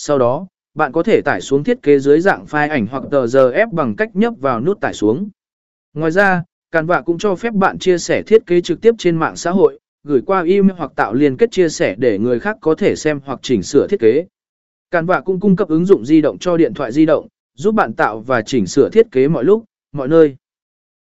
Sau đó, bạn có thể tải xuống thiết kế dưới dạng file ảnh hoặc tờ giờ ép bằng cách nhấp vào nút tải xuống. Ngoài ra, Canva cũng cho phép bạn chia sẻ thiết kế trực tiếp trên mạng xã hội, gửi qua email hoặc tạo liên kết chia sẻ để người khác có thể xem hoặc chỉnh sửa thiết kế. Canva cũng cung cấp ứng dụng di động cho điện thoại di động, giúp bạn tạo và chỉnh sửa thiết kế mọi lúc, mọi nơi.